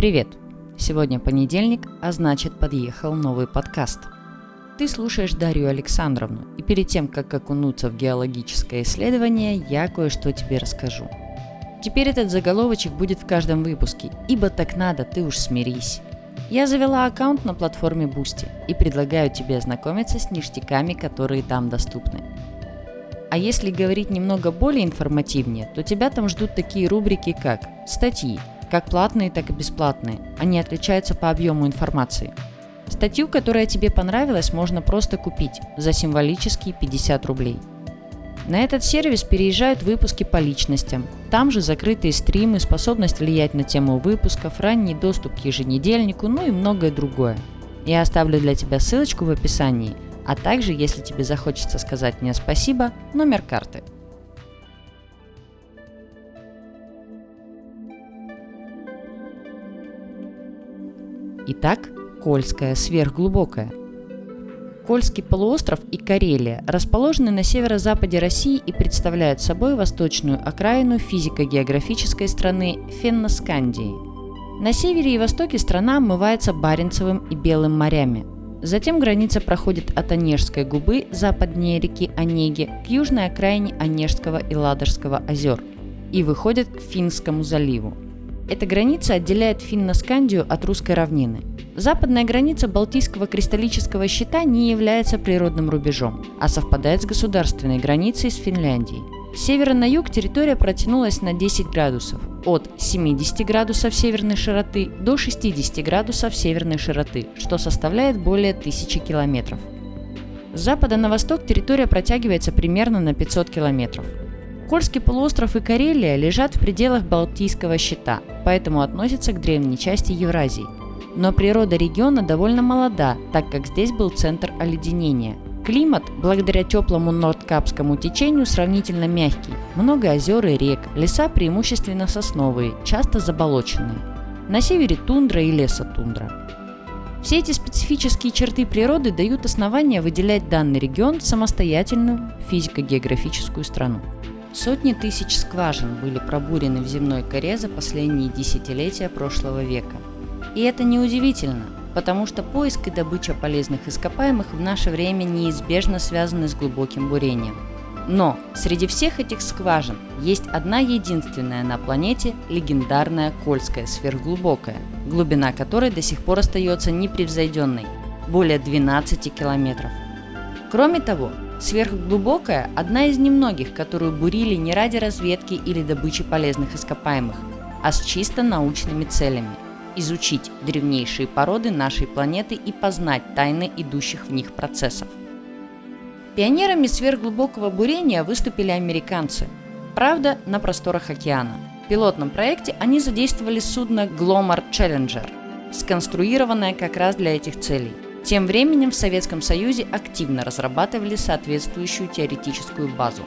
Привет! Сегодня понедельник, а значит подъехал новый подкаст. Ты слушаешь Дарью Александровну, и перед тем, как окунуться в геологическое исследование, я кое-что тебе расскажу. Теперь этот заголовочек будет в каждом выпуске, ибо так надо, ты уж смирись. Я завела аккаунт на платформе Boosty и предлагаю тебе ознакомиться с ништяками, которые там доступны. А если говорить немного более информативнее, то тебя там ждут такие рубрики, как статьи, как платные, так и бесплатные. Они отличаются по объему информации. Статью, которая тебе понравилась, можно просто купить за символические 50 рублей. На этот сервис переезжают выпуски по личностям. Там же закрытые стримы, способность влиять на тему выпусков, ранний доступ к еженедельнику, ну и многое другое. Я оставлю для тебя ссылочку в описании, а также, если тебе захочется сказать мне спасибо, номер карты – Итак, Кольская сверхглубокая. Кольский полуостров и Карелия расположены на северо-западе России и представляют собой восточную окраину физико-географической страны Фенноскандии. На севере и востоке страна омывается Баренцевым и Белым морями. Затем граница проходит от Онежской губы западнее реки Онеги к южной окраине Онежского и Ладожского озер и выходит к Финскому заливу. Эта граница отделяет Финно-Скандию от русской равнины. Западная граница Балтийского кристаллического щита не является природным рубежом, а совпадает с государственной границей с Финляндией. С севера на юг территория протянулась на 10 градусов, от 70 градусов северной широты до 60 градусов северной широты, что составляет более 1000 километров. С запада на восток территория протягивается примерно на 500 километров. Кольский полуостров и Карелия лежат в пределах Балтийского щита, поэтому относятся к древней части Евразии. Но природа региона довольно молода, так как здесь был центр оледенения. Климат, благодаря теплому нордкапскому течению, сравнительно мягкий. Много озер и рек, леса преимущественно сосновые, часто заболоченные. На севере тундра и лесотундра. Все эти специфические черты природы дают основания выделять данный регион в самостоятельную физико-географическую страну. Сотни тысяч скважин были пробурены в земной коре за последние десятилетия прошлого века. И это неудивительно, потому что поиск и добыча полезных ископаемых в наше время неизбежно связаны с глубоким бурением. Но среди всех этих скважин есть одна единственная на планете легендарная Кольская сверхглубокая, глубина которой до сих пор остается непревзойденной – более 12 километров. Кроме того, Сверхглубокая – одна из немногих, которую бурили не ради разведки или добычи полезных ископаемых, а с чисто научными целями – изучить древнейшие породы нашей планеты и познать тайны идущих в них процессов. Пионерами сверхглубокого бурения выступили американцы, правда, на просторах океана. В пилотном проекте они задействовали судно Glomar Challenger, сконструированное как раз для этих целей – тем временем в Советском Союзе активно разрабатывали соответствующую теоретическую базу.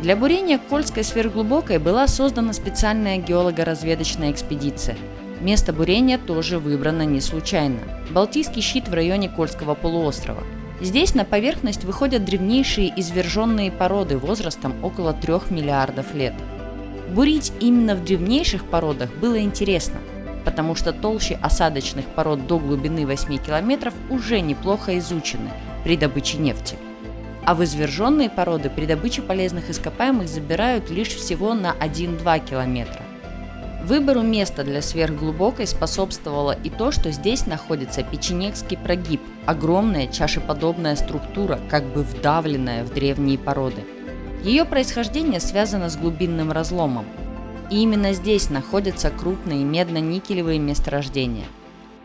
Для бурения Кольской сверхглубокой была создана специальная геолого-разведочная экспедиция. Место бурения тоже выбрано не случайно. Балтийский щит в районе Кольского полуострова. Здесь на поверхность выходят древнейшие изверженные породы возрастом около 3 миллиардов лет. Бурить именно в древнейших породах было интересно – потому что толщи осадочных пород до глубины 8 километров уже неплохо изучены при добыче нефти. А в изверженные породы при добыче полезных ископаемых забирают лишь всего на 1-2 километра. Выбору места для сверхглубокой способствовало и то, что здесь находится печенегский прогиб, огромная чашеподобная структура, как бы вдавленная в древние породы. Ее происхождение связано с глубинным разломом, и именно здесь находятся крупные медно-никелевые месторождения.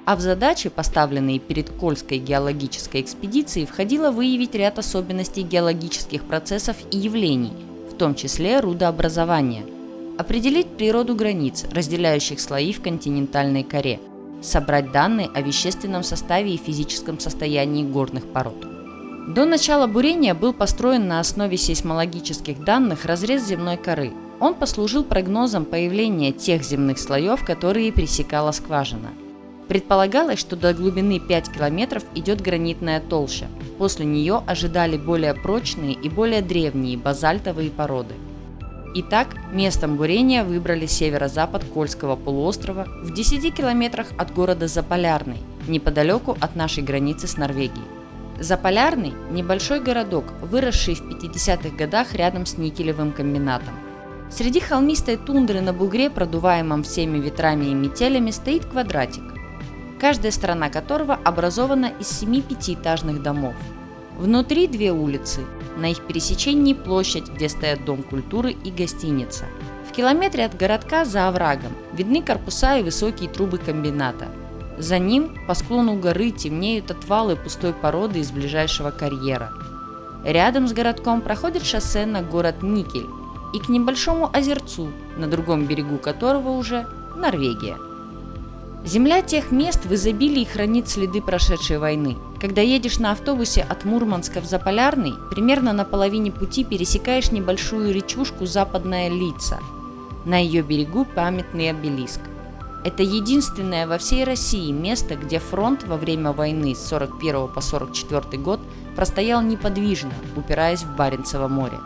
А в задачи, поставленные перед Кольской геологической экспедицией, входило выявить ряд особенностей геологических процессов и явлений, в том числе рудообразования, определить природу границ, разделяющих слои в континентальной коре, собрать данные о вещественном составе и физическом состоянии горных пород. До начала бурения был построен на основе сейсмологических данных разрез земной коры – он послужил прогнозом появления тех земных слоев, которые пресекала скважина. Предполагалось, что до глубины 5 километров идет гранитная толща. После нее ожидали более прочные и более древние базальтовые породы. Итак, местом бурения выбрали северо-запад Кольского полуострова в 10 километрах от города Заполярный, неподалеку от нашей границы с Норвегией. Заполярный – небольшой городок, выросший в 50-х годах рядом с никелевым комбинатом. Среди холмистой тундры на бугре, продуваемом всеми ветрами и метелями, стоит квадратик, каждая сторона которого образована из семи пятиэтажных домов. Внутри две улицы на их пересечении площадь, где стоят Дом культуры и гостиница. В километре от городка за оврагом видны корпуса и высокие трубы комбината. За ним по склону горы темнеют отвалы пустой породы из ближайшего карьера. Рядом с городком проходит шоссе на город Никель и к небольшому озерцу, на другом берегу которого уже Норвегия. Земля тех мест в изобилии хранит следы прошедшей войны. Когда едешь на автобусе от Мурманска в Заполярный, примерно на половине пути пересекаешь небольшую речушку Западная Лица. На ее берегу памятный обелиск. Это единственное во всей России место, где фронт во время войны с 41 по 44 год простоял неподвижно, упираясь в Баренцево море.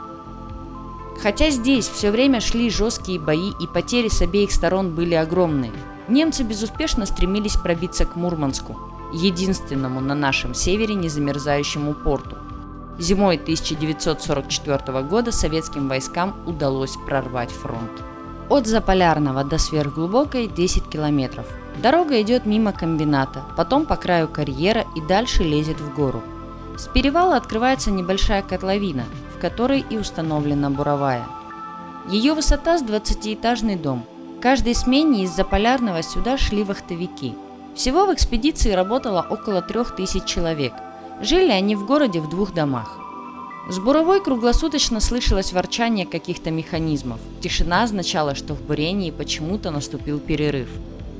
Хотя здесь все время шли жесткие бои и потери с обеих сторон были огромные – Немцы безуспешно стремились пробиться к Мурманску, единственному на нашем севере незамерзающему порту. Зимой 1944 года советским войскам удалось прорвать фронт. От Заполярного до Сверхглубокой 10 километров. Дорога идет мимо комбината, потом по краю карьера и дальше лезет в гору. С перевала открывается небольшая котловина, которой и установлена буровая. Ее высота с 20-этажный дом, каждой смене из Заполярного сюда шли вахтовики. Всего в экспедиции работало около трех тысяч человек. Жили они в городе в двух домах. С буровой круглосуточно слышалось ворчание каких-то механизмов. Тишина означала, что в бурении почему-то наступил перерыв.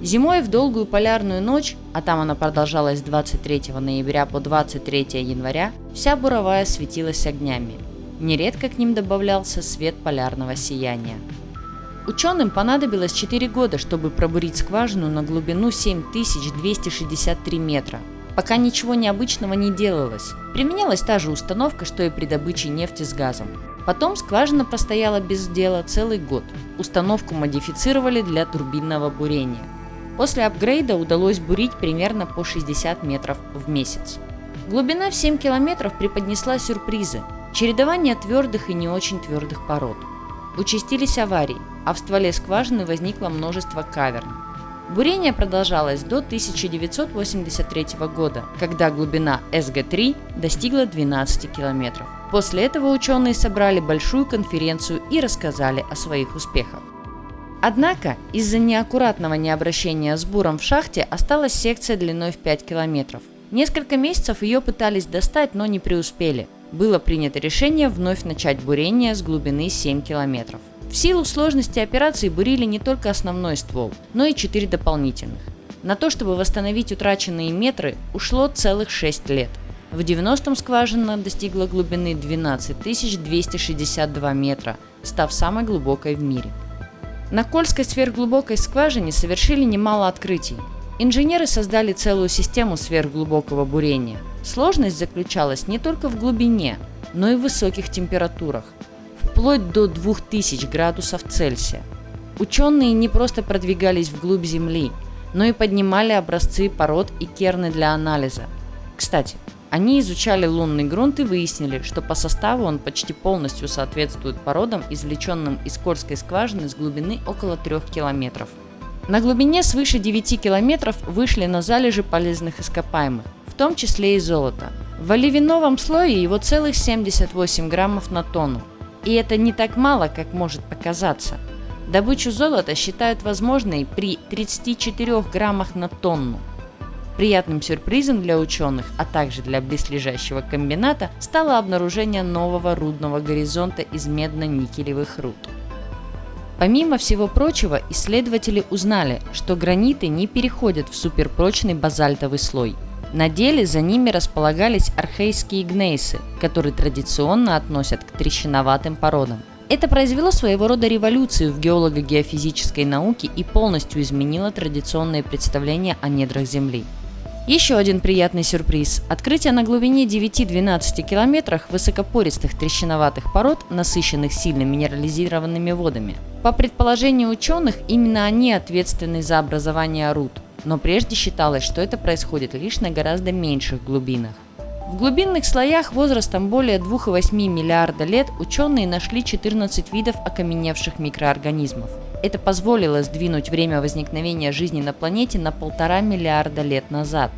Зимой в долгую полярную ночь, а там она продолжалась с 23 ноября по 23 января, вся буровая светилась огнями. Нередко к ним добавлялся свет полярного сияния. Ученым понадобилось 4 года, чтобы пробурить скважину на глубину 7263 метра. Пока ничего необычного не делалось. Применялась та же установка, что и при добыче нефти с газом. Потом скважина простояла без дела целый год. Установку модифицировали для турбинного бурения. После апгрейда удалось бурить примерно по 60 метров в месяц. Глубина в 7 километров преподнесла сюрпризы. Чередование твердых и не очень твердых пород. Участились аварии а в стволе скважины возникло множество каверн. Бурение продолжалось до 1983 года, когда глубина СГ-3 достигла 12 километров. После этого ученые собрали большую конференцию и рассказали о своих успехах. Однако из-за неаккуратного необращения с буром в шахте осталась секция длиной в 5 километров. Несколько месяцев ее пытались достать, но не преуспели. Было принято решение вновь начать бурение с глубины 7 километров. В силу сложности операции бурили не только основной ствол, но и четыре дополнительных. На то, чтобы восстановить утраченные метры, ушло целых 6 лет. В 90-м скважина достигла глубины 12 262 метра, став самой глубокой в мире. На Кольской сверхглубокой скважине совершили немало открытий. Инженеры создали целую систему сверхглубокого бурения. Сложность заключалась не только в глубине, но и в высоких температурах – вплоть до 2000 градусов Цельсия. Ученые не просто продвигались вглубь Земли, но и поднимали образцы пород и керны для анализа. Кстати, они изучали лунный грунт и выяснили, что по составу он почти полностью соответствует породам, извлеченным из Кольской скважины с глубины около 3 километров. На глубине свыше 9 километров вышли на залежи полезных ископаемых, в том числе и золото. В оливиновом слое его целых 78 граммов на тонну, и это не так мало, как может показаться. Добычу золота считают возможной при 34 граммах на тонну. Приятным сюрпризом для ученых, а также для близлежащего комбината, стало обнаружение нового рудного горизонта из медно-никелевых руд. Помимо всего прочего, исследователи узнали, что граниты не переходят в суперпрочный базальтовый слой – на деле за ними располагались архейские гнейсы, которые традиционно относят к трещиноватым породам. Это произвело своего рода революцию в геолого-геофизической науке и полностью изменило традиционные представления о недрах Земли. Еще один приятный сюрприз. Открытие на глубине 9-12 километрах высокопористых трещиноватых пород, насыщенных сильно минерализированными водами. По предположению ученых, именно они ответственны за образование руд. Но прежде считалось, что это происходит лишь на гораздо меньших глубинах. В глубинных слоях возрастом более 2,8 миллиарда лет ученые нашли 14 видов окаменевших микроорганизмов. Это позволило сдвинуть время возникновения жизни на планете на полтора миллиарда лет назад.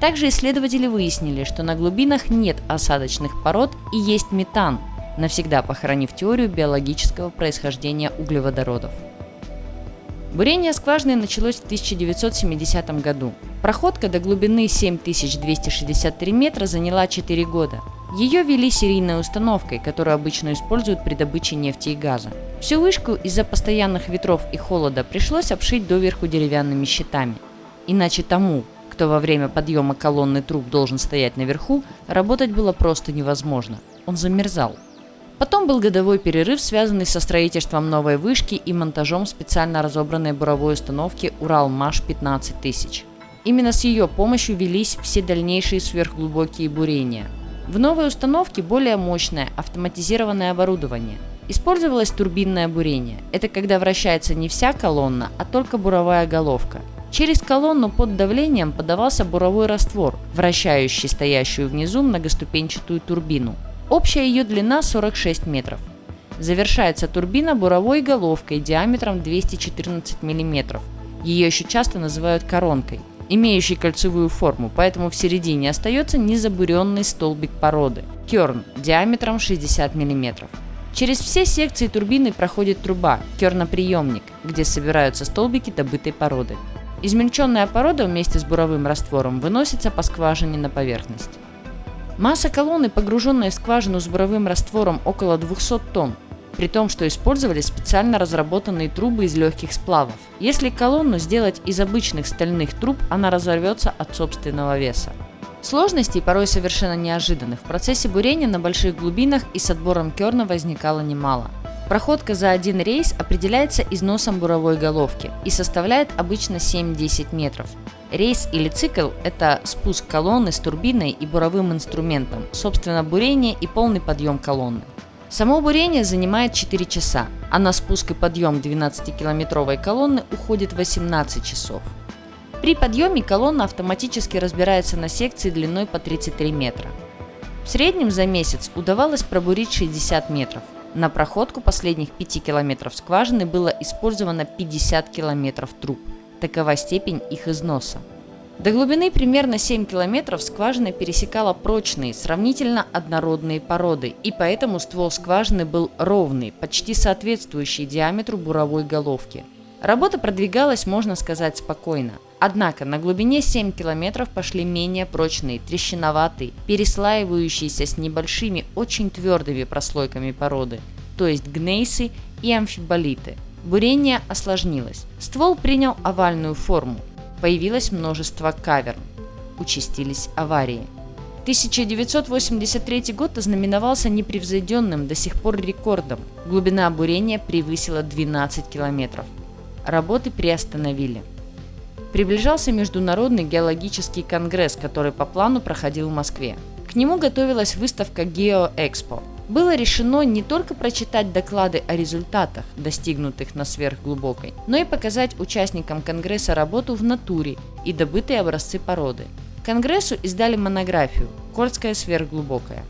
Также исследователи выяснили, что на глубинах нет осадочных пород и есть метан, навсегда похоронив теорию биологического происхождения углеводородов. Бурение скважины началось в 1970 году. Проходка до глубины 7263 метра заняла 4 года. Ее вели серийной установкой, которую обычно используют при добыче нефти и газа. Всю вышку из-за постоянных ветров и холода пришлось обшить доверху деревянными щитами. Иначе тому, кто во время подъема колонны труб должен стоять наверху, работать было просто невозможно. Он замерзал. Потом был годовой перерыв, связанный со строительством новой вышки и монтажом специально разобранной буровой установки «Урал-МАШ-15 Именно с ее помощью велись все дальнейшие сверхглубокие бурения. В новой установке более мощное автоматизированное оборудование. Использовалось турбинное бурение. Это когда вращается не вся колонна, а только буровая головка. Через колонну под давлением подавался буровой раствор, вращающий стоящую внизу многоступенчатую турбину – Общая ее длина 46 метров. Завершается турбина буровой головкой диаметром 214 мм. Ее еще часто называют коронкой, имеющей кольцевую форму, поэтому в середине остается незабуренный столбик породы – керн диаметром 60 мм. Через все секции турбины проходит труба – керноприемник, где собираются столбики добытой породы. Измельченная порода вместе с буровым раствором выносится по скважине на поверхность. Масса колонны, погруженная в скважину с буровым раствором, около 200 тонн, при том, что использовали специально разработанные трубы из легких сплавов. Если колонну сделать из обычных стальных труб, она разорвется от собственного веса. Сложностей, порой совершенно неожиданных, в процессе бурения на больших глубинах и с отбором керна возникало немало. Проходка за один рейс определяется износом буровой головки и составляет обычно 7-10 метров. Рейс или цикл – это спуск колонны с турбиной и буровым инструментом, собственно бурение и полный подъем колонны. Само бурение занимает 4 часа, а на спуск и подъем 12-километровой колонны уходит 18 часов. При подъеме колонна автоматически разбирается на секции длиной по 33 метра. В среднем за месяц удавалось пробурить 60 метров. На проходку последних 5 километров скважины было использовано 50 километров труб – Такова степень их износа. До глубины примерно 7 километров скважина пересекала прочные, сравнительно однородные породы, и поэтому ствол скважины был ровный, почти соответствующий диаметру буровой головки. Работа продвигалась, можно сказать, спокойно. Однако на глубине 7 километров пошли менее прочные, трещиноватые, переслаивающиеся с небольшими, очень твердыми прослойками породы, то есть гнейсы и амфиболиты – Бурение осложнилось. Ствол принял овальную форму. Появилось множество каверн. Участились аварии. 1983 год ознаменовался непревзойденным до сих пор рекордом. Глубина бурения превысила 12 километров. Работы приостановили. Приближался Международный геологический конгресс, который по плану проходил в Москве. К нему готовилась выставка GeoExpo – было решено не только прочитать доклады о результатах, достигнутых на сверхглубокой, но и показать участникам Конгресса работу в натуре и добытые образцы породы. Конгрессу издали монографию «Кольская сверхглубокая».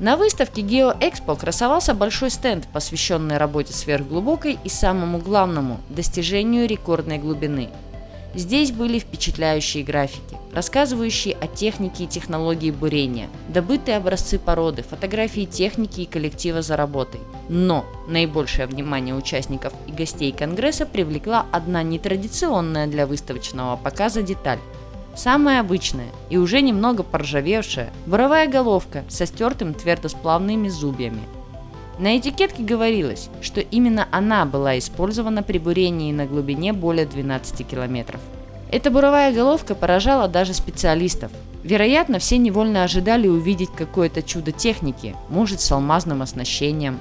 На выставке GeoExpo красовался большой стенд, посвященный работе сверхглубокой и самому главному – достижению рекордной глубины – Здесь были впечатляющие графики, рассказывающие о технике и технологии бурения, добытые образцы породы, фотографии техники и коллектива за работой. Но наибольшее внимание участников и гостей Конгресса привлекла одна нетрадиционная для выставочного показа деталь. Самая обычная и уже немного поржавевшая буровая головка со стертым твердосплавными зубьями – на этикетке говорилось, что именно она была использована при бурении на глубине более 12 километров. Эта буровая головка поражала даже специалистов. Вероятно, все невольно ожидали увидеть какое-то чудо техники, может с алмазным оснащением.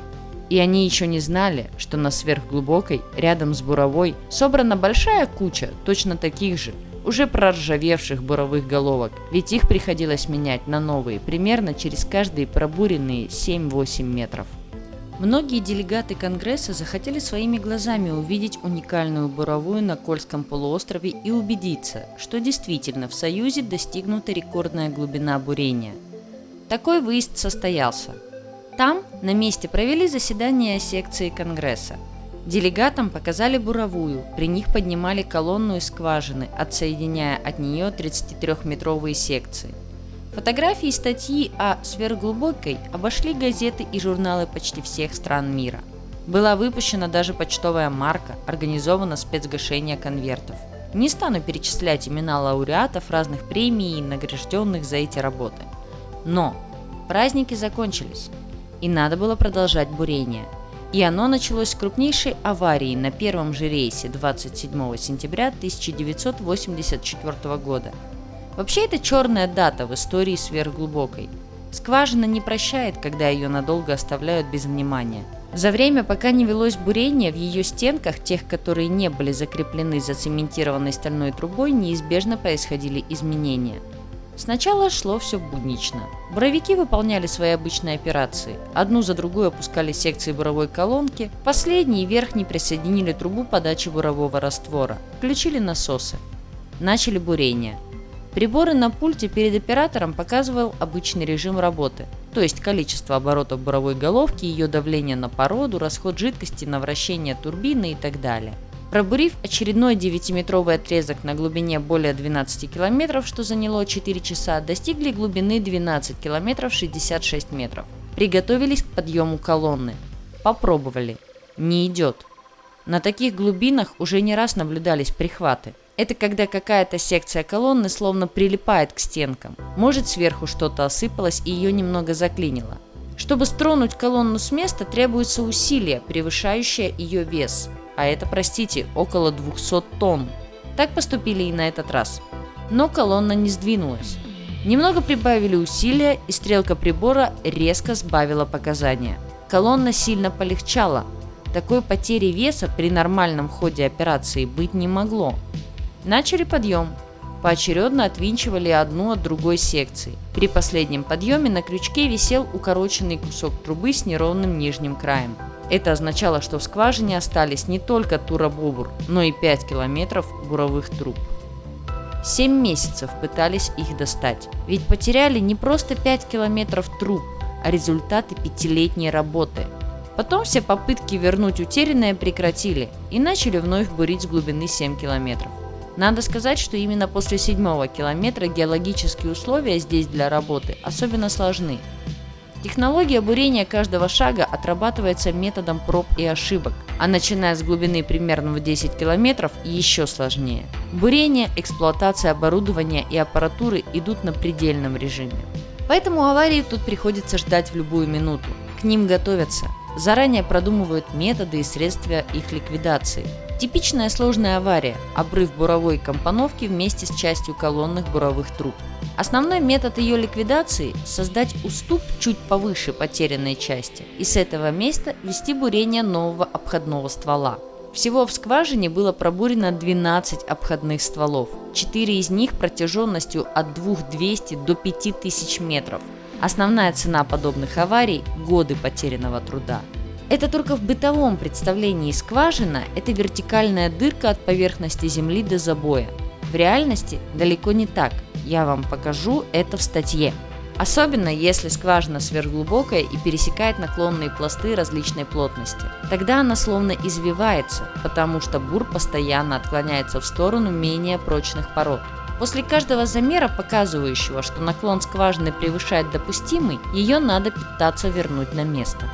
И они еще не знали, что на сверхглубокой, рядом с буровой, собрана большая куча точно таких же, уже проржавевших буровых головок, ведь их приходилось менять на новые примерно через каждые пробуренные 7-8 метров. Многие делегаты Конгресса захотели своими глазами увидеть уникальную буровую на Кольском полуострове и убедиться, что действительно в Союзе достигнута рекордная глубина бурения. Такой выезд состоялся. Там на месте провели заседание секции Конгресса. Делегатам показали буровую, при них поднимали колонну из скважины, отсоединяя от нее 33-метровые секции. Фотографии и статьи о сверхглубокой обошли газеты и журналы почти всех стран мира. Была выпущена даже почтовая марка, организовано спецгашение конвертов. Не стану перечислять имена лауреатов разных премий и награжденных за эти работы. Но праздники закончились, и надо было продолжать бурение. И оно началось с крупнейшей аварии на первом же рейсе 27 сентября 1984 года – Вообще это черная дата в истории сверхглубокой. Скважина не прощает, когда ее надолго оставляют без внимания. За время, пока не велось бурение, в ее стенках, тех, которые не были закреплены зацементированной стальной трубой, неизбежно происходили изменения. Сначала шло все буднично. Буровики выполняли свои обычные операции. Одну за другой опускали секции буровой колонки, последний и верхний присоединили трубу подачи бурового раствора, включили насосы. Начали бурение – Приборы на пульте перед оператором показывал обычный режим работы, то есть количество оборотов буровой головки, ее давление на породу, расход жидкости на вращение турбины и так далее. Пробурив очередной 9-метровый отрезок на глубине более 12 километров, что заняло 4 часа, достигли глубины 12 километров 66 метров. Приготовились к подъему колонны. Попробовали. Не идет. На таких глубинах уже не раз наблюдались прихваты – это когда какая-то секция колонны словно прилипает к стенкам. Может сверху что-то осыпалось и ее немного заклинило. Чтобы стронуть колонну с места, требуется усилие, превышающее ее вес. А это, простите, около 200 тонн. Так поступили и на этот раз. Но колонна не сдвинулась. Немного прибавили усилия, и стрелка прибора резко сбавила показания. Колонна сильно полегчала. Такой потери веса при нормальном ходе операции быть не могло. Начали подъем. Поочередно отвинчивали одну от другой секции. При последнем подъеме на крючке висел укороченный кусок трубы с неровным нижним краем. Это означало, что в скважине остались не только туробобур, но и 5 километров буровых труб. Семь месяцев пытались их достать, ведь потеряли не просто 5 километров труб, а результаты пятилетней работы. Потом все попытки вернуть утерянное прекратили и начали вновь бурить с глубины 7 километров. Надо сказать, что именно после седьмого километра геологические условия здесь для работы особенно сложны. Технология бурения каждого шага отрабатывается методом проб и ошибок, а начиная с глубины примерно в 10 километров еще сложнее. Бурение, эксплуатация оборудования и аппаратуры идут на предельном режиме. Поэтому аварии тут приходится ждать в любую минуту. К ним готовятся, заранее продумывают методы и средства их ликвидации. Типичная сложная авария – обрыв буровой компоновки вместе с частью колонных буровых труб. Основной метод ее ликвидации – создать уступ чуть повыше потерянной части и с этого места вести бурение нового обходного ствола. Всего в скважине было пробурено 12 обходных стволов, 4 из них протяженностью от 2200 до 5000 метров. Основная цена подобных аварий – годы потерянного труда. Это только в бытовом представлении скважина – это вертикальная дырка от поверхности земли до забоя. В реальности далеко не так. Я вам покажу это в статье. Особенно если скважина сверхглубокая и пересекает наклонные пласты различной плотности. Тогда она словно извивается, потому что бур постоянно отклоняется в сторону менее прочных пород. После каждого замера, показывающего, что наклон скважины превышает допустимый, ее надо пытаться вернуть на место.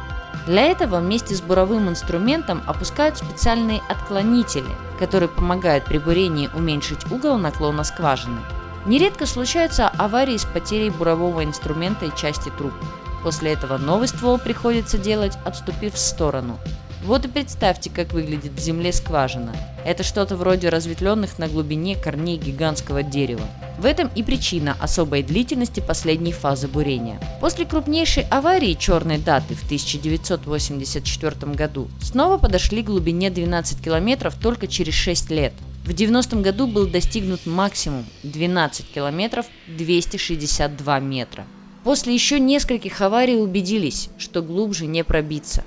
Для этого вместе с буровым инструментом опускают специальные отклонители, которые помогают при бурении уменьшить угол наклона скважины. Нередко случаются аварии с потерей бурового инструмента и части труб. После этого новый ствол приходится делать, отступив в сторону. Вот и представьте, как выглядит в земле скважина. Это что-то вроде разветвленных на глубине корней гигантского дерева. В этом и причина особой длительности последней фазы бурения. После крупнейшей аварии черной даты в 1984 году снова подошли к глубине 12 километров только через 6 лет. В 90-м году был достигнут максимум 12 километров 262 метра. После еще нескольких аварий убедились, что глубже не пробиться.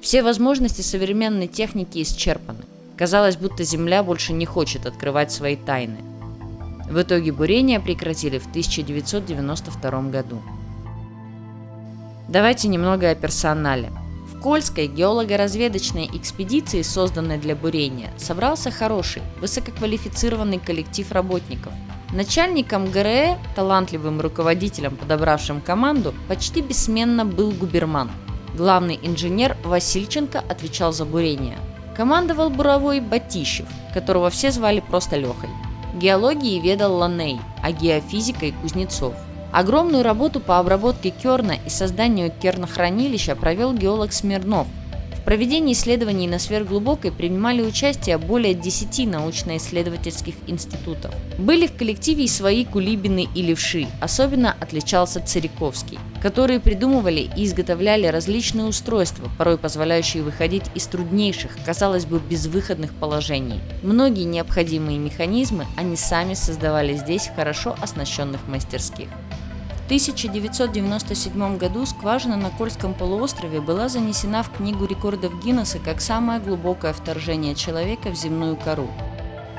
Все возможности современной техники исчерпаны. Казалось, будто Земля больше не хочет открывать свои тайны. В итоге бурение прекратили в 1992 году. Давайте немного о персонале. В Кольской геолого-разведочной экспедиции, созданной для бурения, собрался хороший, высококвалифицированный коллектив работников. Начальником ГРЭ, талантливым руководителем, подобравшим команду, почти бессменно был губерман. Главный инженер Васильченко отвечал за бурение. Командовал буровой Батищев, которого все звали просто Лехой. Геологией ведал Ланей, а геофизикой – Кузнецов. Огромную работу по обработке керна и созданию кернохранилища провел геолог Смирнов. В проведении исследований на сверхглубокой принимали участие более 10 научно-исследовательских институтов. Были в коллективе и свои кулибины и левши, особенно отличался Цариковский которые придумывали и изготовляли различные устройства, порой позволяющие выходить из труднейших, казалось бы, безвыходных положений. Многие необходимые механизмы они сами создавали здесь в хорошо оснащенных мастерских. В 1997 году скважина на Кольском полуострове была занесена в Книгу рекордов Гиннесса как самое глубокое вторжение человека в земную кору.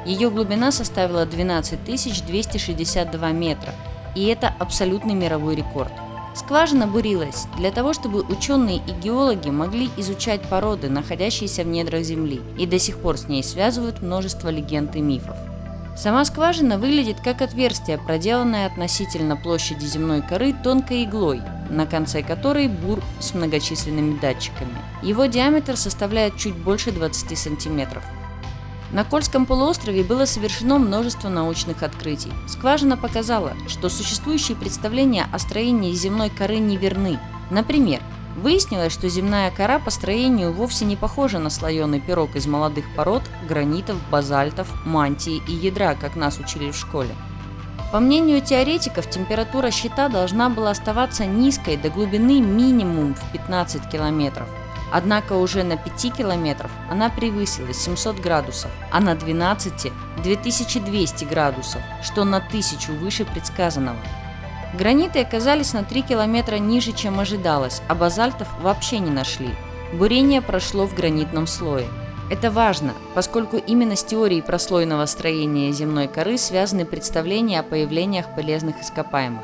Ее глубина составила 12 262 метра, и это абсолютный мировой рекорд – Скважина бурилась для того, чтобы ученые и геологи могли изучать породы, находящиеся в недрах Земли, и до сих пор с ней связывают множество легенд и мифов. Сама скважина выглядит как отверстие, проделанное относительно площади земной коры тонкой иглой, на конце которой бур с многочисленными датчиками. Его диаметр составляет чуть больше 20 сантиметров. На Кольском полуострове было совершено множество научных открытий. Скважина показала, что существующие представления о строении земной коры неверны. Например, выяснилось, что земная кора по строению вовсе не похожа на слоеный пирог из молодых пород, гранитов, базальтов, мантии и ядра, как нас учили в школе. По мнению теоретиков, температура щита должна была оставаться низкой до глубины минимум в 15 километров. Однако уже на 5 километров она превысила 700 градусов, а на 12 – 2200 градусов, что на 1000 выше предсказанного. Граниты оказались на 3 километра ниже, чем ожидалось, а базальтов вообще не нашли. Бурение прошло в гранитном слое. Это важно, поскольку именно с теорией прослойного строения земной коры связаны представления о появлениях полезных ископаемых.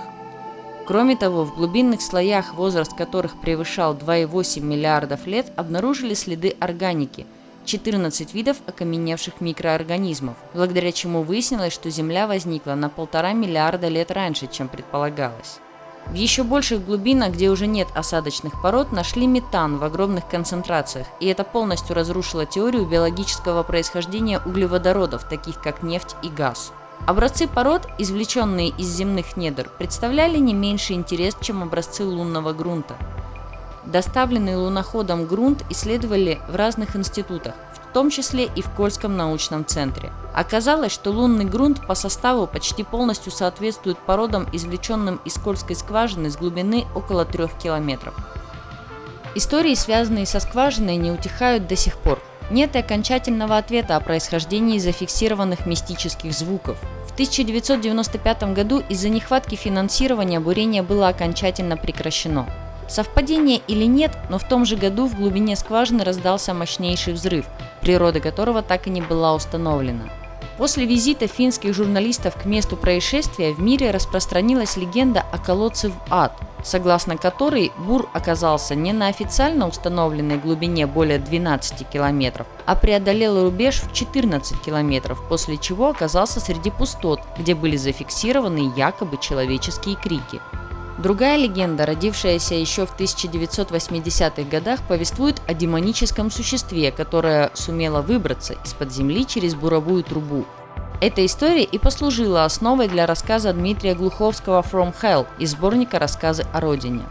Кроме того, в глубинных слоях, возраст которых превышал 2,8 миллиардов лет, обнаружили следы органики – 14 видов окаменевших микроорганизмов, благодаря чему выяснилось, что Земля возникла на полтора миллиарда лет раньше, чем предполагалось. В еще больших глубинах, где уже нет осадочных пород, нашли метан в огромных концентрациях, и это полностью разрушило теорию биологического происхождения углеводородов, таких как нефть и газ. Образцы пород, извлеченные из земных недр, представляли не меньший интерес, чем образцы лунного грунта. Доставленный луноходом грунт исследовали в разных институтах, в том числе и в Кольском научном центре. Оказалось, что лунный грунт по составу почти полностью соответствует породам, извлеченным из Кольской скважины с глубины около 3 километров. Истории, связанные со скважиной, не утихают до сих пор. Нет и окончательного ответа о происхождении зафиксированных мистических звуков. В 1995 году из-за нехватки финансирования бурение было окончательно прекращено. Совпадение или нет, но в том же году в глубине скважины раздался мощнейший взрыв, природа которого так и не была установлена. После визита финских журналистов к месту происшествия в мире распространилась легенда о колодце в ад, согласно которой бур оказался не на официально установленной глубине более 12 километров, а преодолел рубеж в 14 километров, после чего оказался среди пустот, где были зафиксированы якобы человеческие крики. Другая легенда, родившаяся еще в 1980-х годах, повествует о демоническом существе, которое сумело выбраться из-под земли через буровую трубу, эта история и послужила основой для рассказа Дмитрия Глуховского «From Hell» из сборника «Рассказы о родине».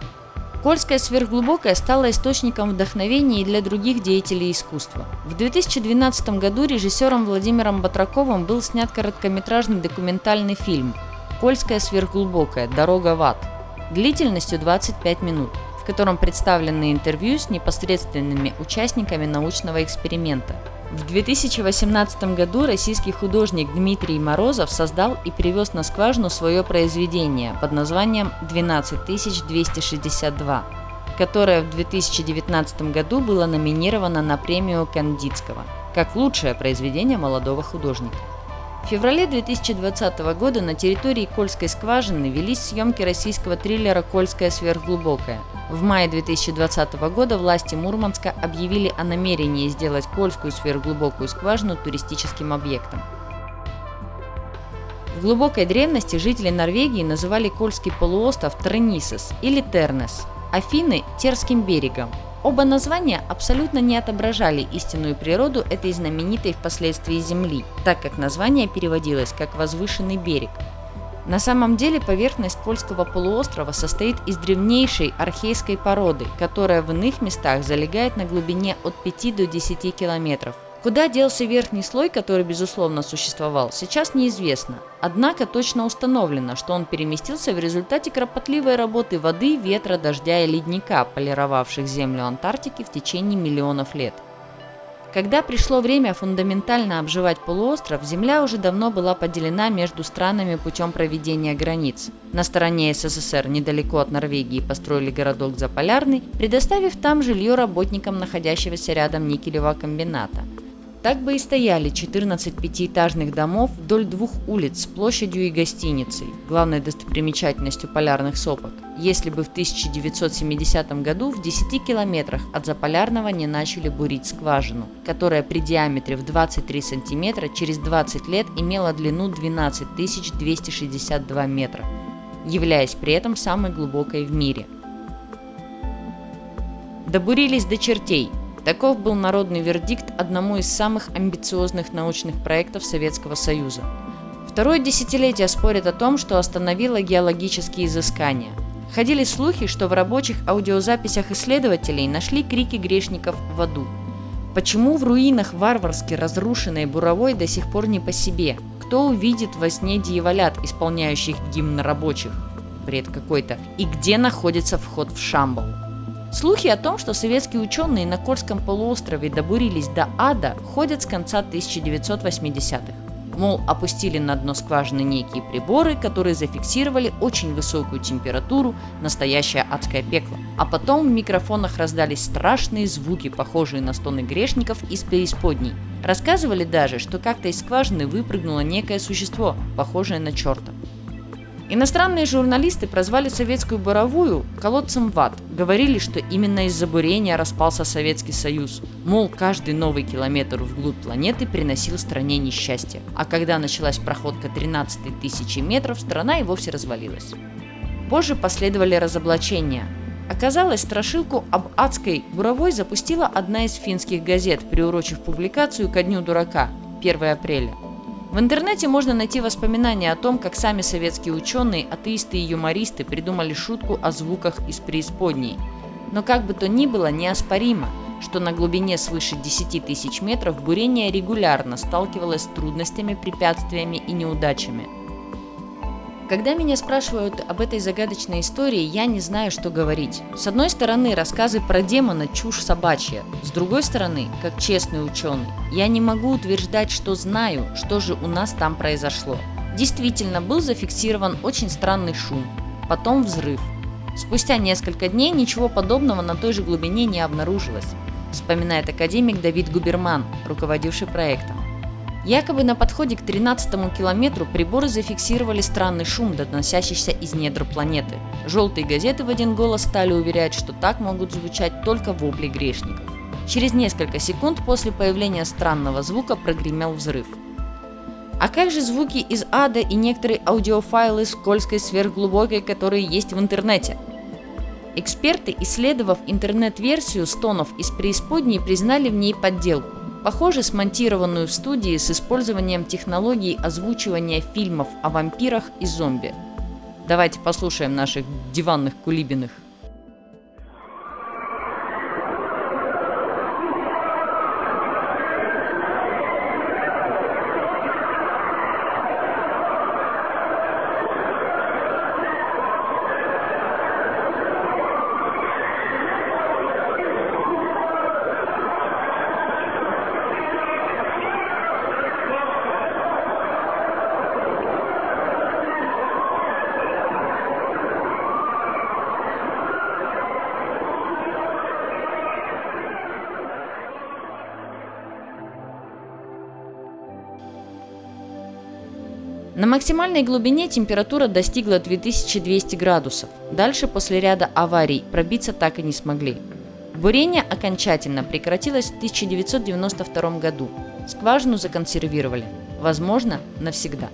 Кольская сверхглубокая стала источником вдохновения и для других деятелей искусства. В 2012 году режиссером Владимиром Батраковым был снят короткометражный документальный фильм «Кольская сверхглубокая. Дорога в ад» длительностью 25 минут в котором представлены интервью с непосредственными участниками научного эксперимента. В 2018 году российский художник Дмитрий Морозов создал и привез на скважину свое произведение под названием «12262», которое в 2019 году было номинировано на премию Кандидского как лучшее произведение молодого художника. В феврале 2020 года на территории Кольской скважины велись съемки российского триллера «Кольская сверхглубокая». В мае 2020 года власти Мурманска объявили о намерении сделать Кольскую сверхглубокую скважину туристическим объектом. В глубокой древности жители Норвегии называли Кольский полуостров Тренисес или Тернес, Афины – Терским берегом, Оба названия абсолютно не отображали истинную природу этой знаменитой впоследствии земли, так как название переводилось как «возвышенный берег». На самом деле поверхность Кольского полуострова состоит из древнейшей архейской породы, которая в иных местах залегает на глубине от 5 до 10 километров. Куда делся верхний слой, который безусловно существовал, сейчас неизвестно. Однако точно установлено, что он переместился в результате кропотливой работы воды, ветра, дождя и ледника, полировавших землю Антарктики в течение миллионов лет. Когда пришло время фундаментально обживать полуостров, земля уже давно была поделена между странами путем проведения границ. На стороне СССР недалеко от Норвегии построили городок Заполярный, предоставив там жилье работникам находящегося рядом никелевого комбината – так бы и стояли 14 пятиэтажных домов вдоль двух улиц с площадью и гостиницей, главной достопримечательностью полярных сопок, если бы в 1970 году в 10 километрах от Заполярного не начали бурить скважину, которая при диаметре в 23 сантиметра через 20 лет имела длину 12 262 метра, являясь при этом самой глубокой в мире. Добурились до чертей – Таков был народный вердикт одному из самых амбициозных научных проектов Советского Союза. Второе десятилетие спорят о том, что остановило геологические изыскания. Ходили слухи, что в рабочих аудиозаписях исследователей нашли крики грешников в аду. Почему в руинах варварски разрушенной буровой до сих пор не по себе? Кто увидит во сне дьяволят, исполняющих гимн рабочих? Бред какой-то. И где находится вход в Шамбал? Слухи о том, что советские ученые на Кольском полуострове добурились до ада, ходят с конца 1980-х. Мол, опустили на дно скважины некие приборы, которые зафиксировали очень высокую температуру, настоящее адское пекло. А потом в микрофонах раздались страшные звуки, похожие на стоны грешников из преисподней. Рассказывали даже, что как-то из скважины выпрыгнуло некое существо, похожее на черта. Иностранные журналисты прозвали советскую буровую колодцем ват. Говорили, что именно из-за бурения распался Советский Союз. Мол, каждый новый километр вглубь планеты приносил стране несчастье. А когда началась проходка 13 тысячи метров, страна и вовсе развалилась. Позже последовали разоблачения. Оказалось, страшилку об адской буровой запустила одна из финских газет, приурочив публикацию ко Дню дурака, 1 апреля – в интернете можно найти воспоминания о том, как сами советские ученые, атеисты и юмористы придумали шутку о звуках из преисподней. Но как бы то ни было, неоспоримо, что на глубине свыше 10 тысяч метров бурение регулярно сталкивалось с трудностями, препятствиями и неудачами – когда меня спрашивают об этой загадочной истории, я не знаю, что говорить. С одной стороны, рассказы про демона – чушь собачья. С другой стороны, как честный ученый, я не могу утверждать, что знаю, что же у нас там произошло. Действительно, был зафиксирован очень странный шум, потом взрыв. Спустя несколько дней ничего подобного на той же глубине не обнаружилось, вспоминает академик Давид Губерман, руководивший проектом. Якобы на подходе к 13 километру приборы зафиксировали странный шум, доносящийся из недр планеты. Желтые газеты в один голос стали уверять, что так могут звучать только вопли грешников. Через несколько секунд после появления странного звука прогремел взрыв. А как же звуки из ада и некоторые аудиофайлы скользкой сверхглубокой, которые есть в интернете? Эксперты, исследовав интернет-версию стонов из преисподней, признали в ней подделку. Похоже, смонтированную в студии с использованием технологий озвучивания фильмов о вампирах и зомби. Давайте послушаем наших диванных кулибиных. Максимальной глубине температура достигла 2200 градусов. Дальше после ряда аварий пробиться так и не смогли. Бурение окончательно прекратилось в 1992 году. Скважину законсервировали. Возможно, навсегда.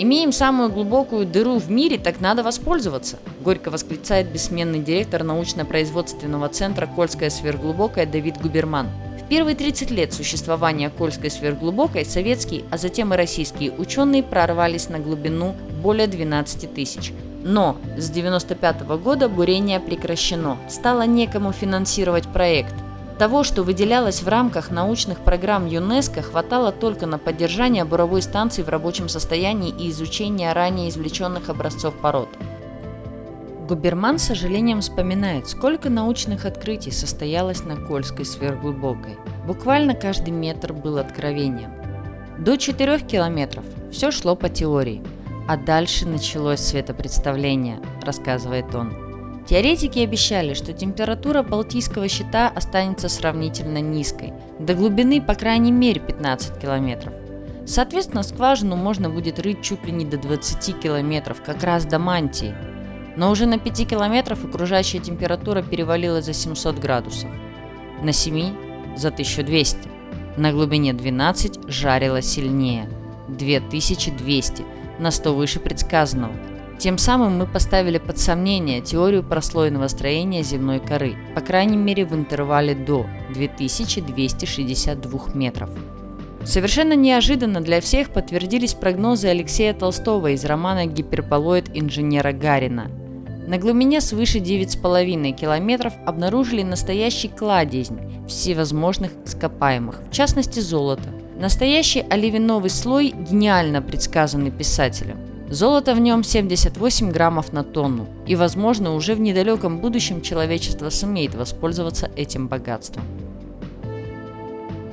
«Имеем самую глубокую дыру в мире, так надо воспользоваться», – горько восклицает бессменный директор научно-производственного центра «Кольская сверхглубокая» Давид Губерман. Первые 30 лет существования Кольской сверхглубокой советские, а затем и российские ученые прорвались на глубину более 12 тысяч. Но с 1995 года бурение прекращено, стало некому финансировать проект – того, что выделялось в рамках научных программ ЮНЕСКО, хватало только на поддержание буровой станции в рабочем состоянии и изучение ранее извлеченных образцов пород. Губерман с сожалением вспоминает, сколько научных открытий состоялось на Кольской сверхглубокой. Буквально каждый метр был откровением. До 4 километров все шло по теории, а дальше началось светопредставление, рассказывает он. Теоретики обещали, что температура Балтийского щита останется сравнительно низкой, до глубины по крайней мере 15 километров. Соответственно, скважину можно будет рыть чуть ли не до 20 километров, как раз до мантии. Но уже на 5 километров окружающая температура перевалила за 700 градусов. На 7 – за 1200. На глубине 12 жарило сильнее – 2200, на 100 выше предсказанного – тем самым мы поставили под сомнение теорию прослойного строения земной коры, по крайней мере в интервале до 2262 метров. Совершенно неожиданно для всех подтвердились прогнозы Алексея Толстого из романа «Гиперболоид инженера Гарина». На глубине свыше 9,5 километров обнаружили настоящий кладезень всевозможных ископаемых, в частности золото. Настоящий оливиновый слой, гениально предсказанный писателем – Золото в нем 78 граммов на тонну, и, возможно, уже в недалеком будущем человечество сумеет воспользоваться этим богатством.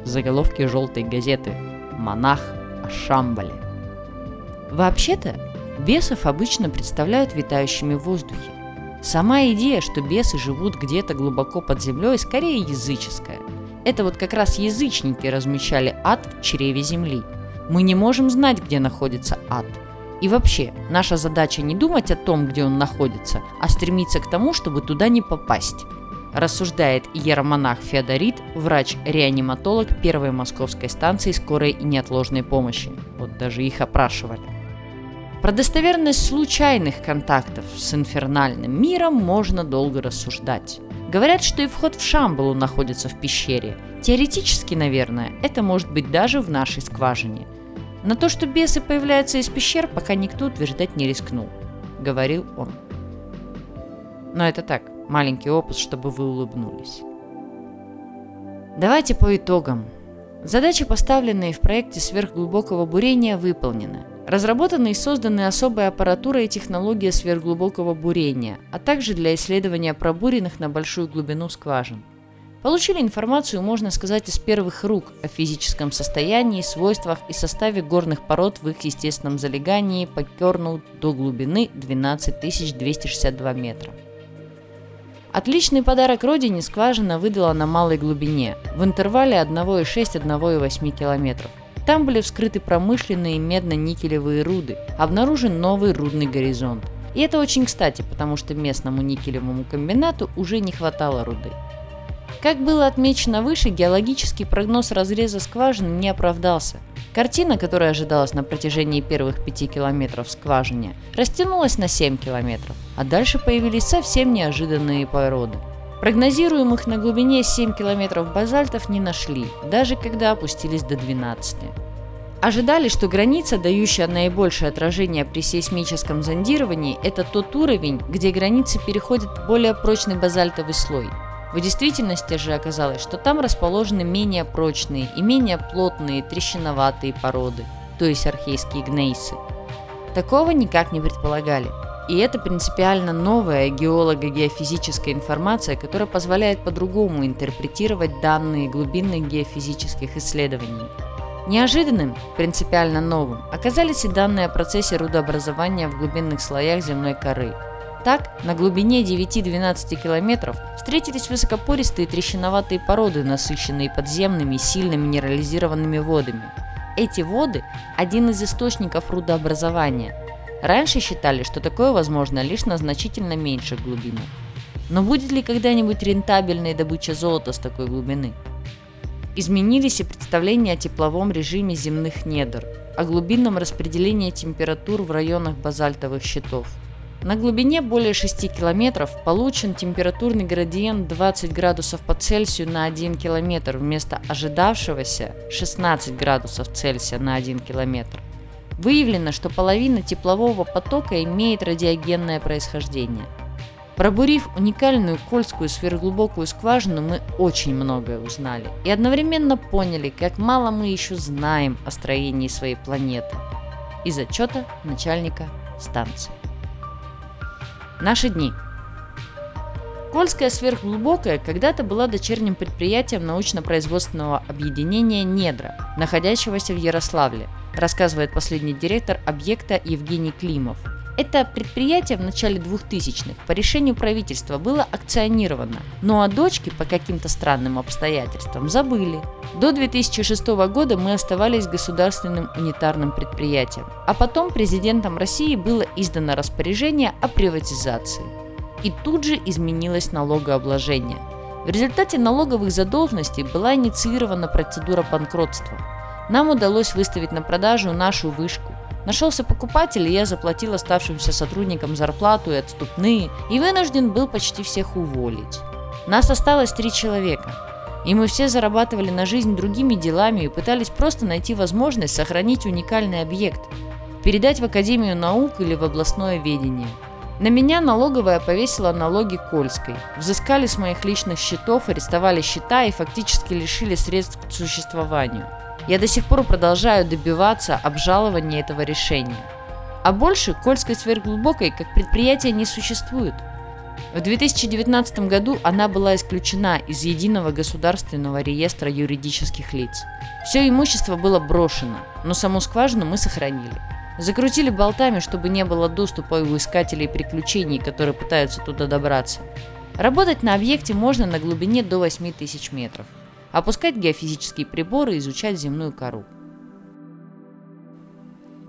Заголовки желтой газеты «Монах о Шамбале». Вообще-то, бесов обычно представляют витающими в воздухе. Сама идея, что бесы живут где-то глубоко под землей, скорее языческая. Это вот как раз язычники размещали ад в чреве земли. Мы не можем знать, где находится ад – и вообще, наша задача не думать о том, где он находится, а стремиться к тому, чтобы туда не попасть. Рассуждает иеромонах Феодорит, врач-реаниматолог первой московской станции скорой и неотложной помощи. Вот даже их опрашивали. Про достоверность случайных контактов с инфернальным миром можно долго рассуждать. Говорят, что и вход в Шамбалу находится в пещере. Теоретически, наверное, это может быть даже в нашей скважине – на то, что бесы появляются из пещер, пока никто утверждать не рискнул, говорил он. Но это так, маленький опус, чтобы вы улыбнулись. Давайте по итогам. Задачи, поставленные в проекте сверхглубокого бурения, выполнены. Разработаны и созданы особая аппаратура и технология сверхглубокого бурения, а также для исследования пробуренных на большую глубину скважин – Получили информацию, можно сказать, из первых рук о физическом состоянии, свойствах и составе горных пород в их естественном залегании по Керну до глубины 12 262 метра. Отличный подарок родине скважина выдала на малой глубине, в интервале 1,6-1,8 километров. Там были вскрыты промышленные медно-никелевые руды, обнаружен новый рудный горизонт. И это очень кстати, потому что местному никелевому комбинату уже не хватало руды. Как было отмечено выше, геологический прогноз разреза скважины не оправдался. Картина, которая ожидалась на протяжении первых пяти километров скважине, растянулась на 7 километров, а дальше появились совсем неожиданные породы. Прогнозируемых на глубине 7 километров базальтов не нашли, даже когда опустились до 12. Ожидали, что граница, дающая наибольшее отражение при сейсмическом зондировании, это тот уровень, где границы переходят в более прочный базальтовый слой – в действительности же оказалось, что там расположены менее прочные и менее плотные трещиноватые породы, то есть архейские гнейсы. Такого никак не предполагали. И это принципиально новая геолого-геофизическая информация, которая позволяет по-другому интерпретировать данные глубинных геофизических исследований. Неожиданным, принципиально новым, оказались и данные о процессе рудообразования в глубинных слоях земной коры – так, на глубине 9-12 километров встретились высокопористые трещиноватые породы, насыщенные подземными сильно минерализированными водами. Эти воды – один из источников рудообразования. Раньше считали, что такое возможно лишь на значительно меньших глубинах. Но будет ли когда-нибудь рентабельной добыча золота с такой глубины? Изменились и представления о тепловом режиме земных недр, о глубинном распределении температур в районах базальтовых щитов. На глубине более 6 километров получен температурный градиент 20 градусов по Цельсию на 1 километр вместо ожидавшегося 16 градусов Цельсия на 1 километр. Выявлено, что половина теплового потока имеет радиогенное происхождение – Пробурив уникальную Кольскую сверхглубокую скважину, мы очень многое узнали и одновременно поняли, как мало мы еще знаем о строении своей планеты. Из отчета начальника станции. Наши дни. Кольская сверхглубокая когда-то была дочерним предприятием научно-производственного объединения «Недра», находящегося в Ярославле, рассказывает последний директор объекта Евгений Климов – это предприятие в начале 2000-х по решению правительства было акционировано, но о дочке по каким-то странным обстоятельствам забыли. До 2006 года мы оставались государственным унитарным предприятием, а потом президентом России было издано распоряжение о приватизации. И тут же изменилось налогообложение. В результате налоговых задолженностей была инициирована процедура банкротства. Нам удалось выставить на продажу нашу вышку, Нашелся покупатель, и я заплатил оставшимся сотрудникам зарплату и отступные, и вынужден был почти всех уволить. Нас осталось три человека, и мы все зарабатывали на жизнь другими делами и пытались просто найти возможность сохранить уникальный объект, передать в Академию наук или в областное ведение. На меня налоговая повесила налоги Кольской, взыскали с моих личных счетов, арестовали счета и фактически лишили средств к существованию – я до сих пор продолжаю добиваться обжалования этого решения. А больше Кольской сверхглубокой как предприятия не существует. В 2019 году она была исключена из единого государственного реестра юридических лиц. Все имущество было брошено, но саму скважину мы сохранили. Закрутили болтами, чтобы не было доступа у искателей приключений, которые пытаются туда добраться. Работать на объекте можно на глубине до 8000 метров опускать геофизические приборы и изучать земную кору.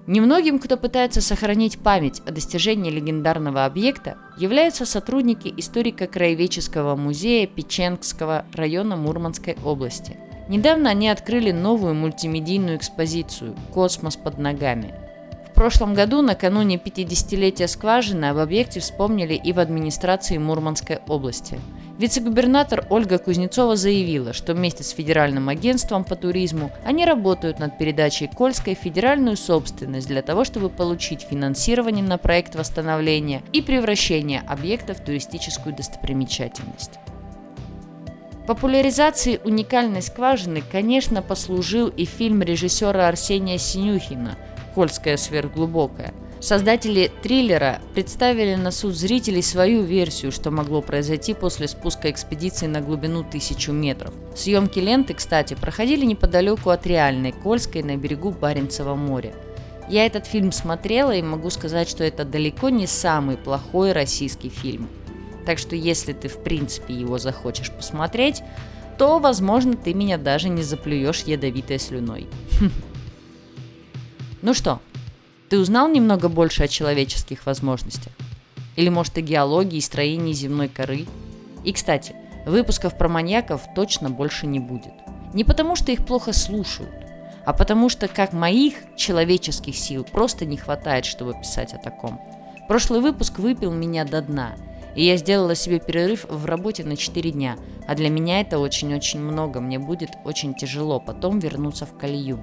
Немногим, кто пытается сохранить память о достижении легендарного объекта, являются сотрудники историко-краеведческого музея Печенгского района Мурманской области. Недавно они открыли новую мультимедийную экспозицию «Космос под ногами», прошлом году, накануне 50-летия скважины, об объекте вспомнили и в администрации Мурманской области. Вице-губернатор Ольга Кузнецова заявила, что вместе с Федеральным агентством по туризму они работают над передачей Кольской федеральную собственность для того, чтобы получить финансирование на проект восстановления и превращения объекта в туристическую достопримечательность. Популяризации уникальной скважины, конечно, послужил и фильм режиссера Арсения Синюхина – Кольская сверхглубокая. Создатели триллера представили на суд зрителей свою версию, что могло произойти после спуска экспедиции на глубину тысячу метров. Съемки ленты, кстати, проходили неподалеку от реальной Кольской на берегу Баренцева моря. Я этот фильм смотрела и могу сказать, что это далеко не самый плохой российский фильм. Так что если ты в принципе его захочешь посмотреть, то, возможно, ты меня даже не заплюешь ядовитой слюной. Ну что, ты узнал немного больше о человеческих возможностях? Или может о геологии и строении земной коры? И, кстати, выпусков про маньяков точно больше не будет. Не потому, что их плохо слушают, а потому что, как моих человеческих сил, просто не хватает, чтобы писать о таком. Прошлый выпуск выпил меня до дна, и я сделала себе перерыв в работе на 4 дня, а для меня это очень-очень много, мне будет очень тяжело потом вернуться в колею.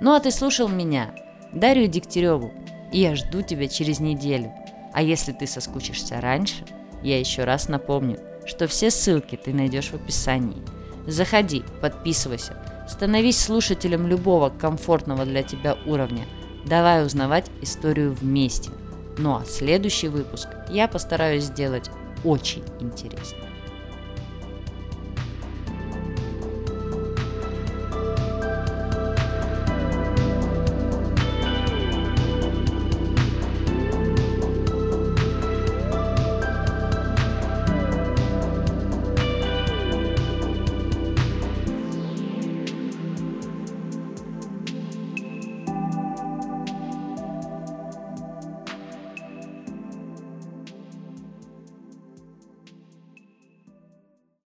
Ну а ты слушал меня, Дарью Дегтяреву, и я жду тебя через неделю. А если ты соскучишься раньше, я еще раз напомню, что все ссылки ты найдешь в описании. Заходи, подписывайся, становись слушателем любого комфортного для тебя уровня. Давай узнавать историю вместе. Ну а следующий выпуск я постараюсь сделать очень интересным.